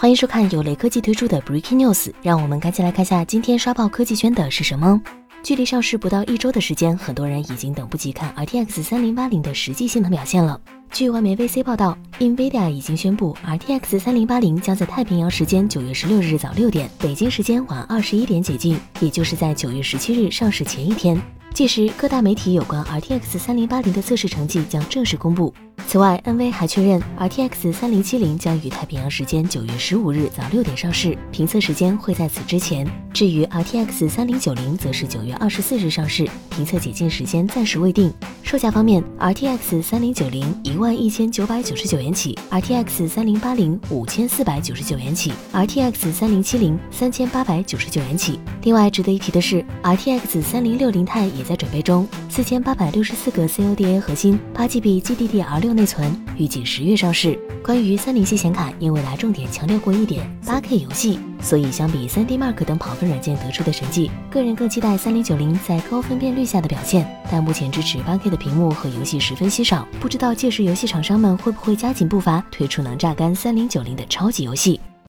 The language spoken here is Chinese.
欢迎收看由雷科技推出的 Breaking News，让我们赶紧来看下今天刷爆科技圈的是什么。距离上市不到一周的时间，很多人已经等不及看 RTX 三零八零的实际性能表现了。据外媒 VC 报道，NVIDIA 已经宣布 RTX 三零八零将在太平洋时间九月十六日早六点，北京时间晚二十一点解禁，也就是在九月十七日上市前一天。届时，各大媒体有关 RTX 三零八零的测试成绩将正式公布。此外，NV 还确认 RTX 三零七零将于太平洋时间九月十五日早六点上市，评测时间会在此之前。至于 RTX 三零九零，则是九月二十四日上市，评测解禁时间暂时未定。售价方面，RTX 三零九零一万一千九百九十九元起，RTX 三零八零五千四百九十九元起，RTX 三零七零三千八百九十九元起。另外值得一提的是，RTX 三零六零钛也在准备中，四千八百六十四个 CODA 核心，八 GB GDDR6 内存，预计十月上市。关于三零系显卡，因为来重点强调过一点八 K 游戏，所以相比 3D Mark 等跑分软件得出的成绩，个人更期待3090在高分辨率下的表现。但目前支持 8K 的屏幕和游戏十分稀少，不知道届时游戏厂商们会不会加紧步伐，推出能榨干3090的超级游戏。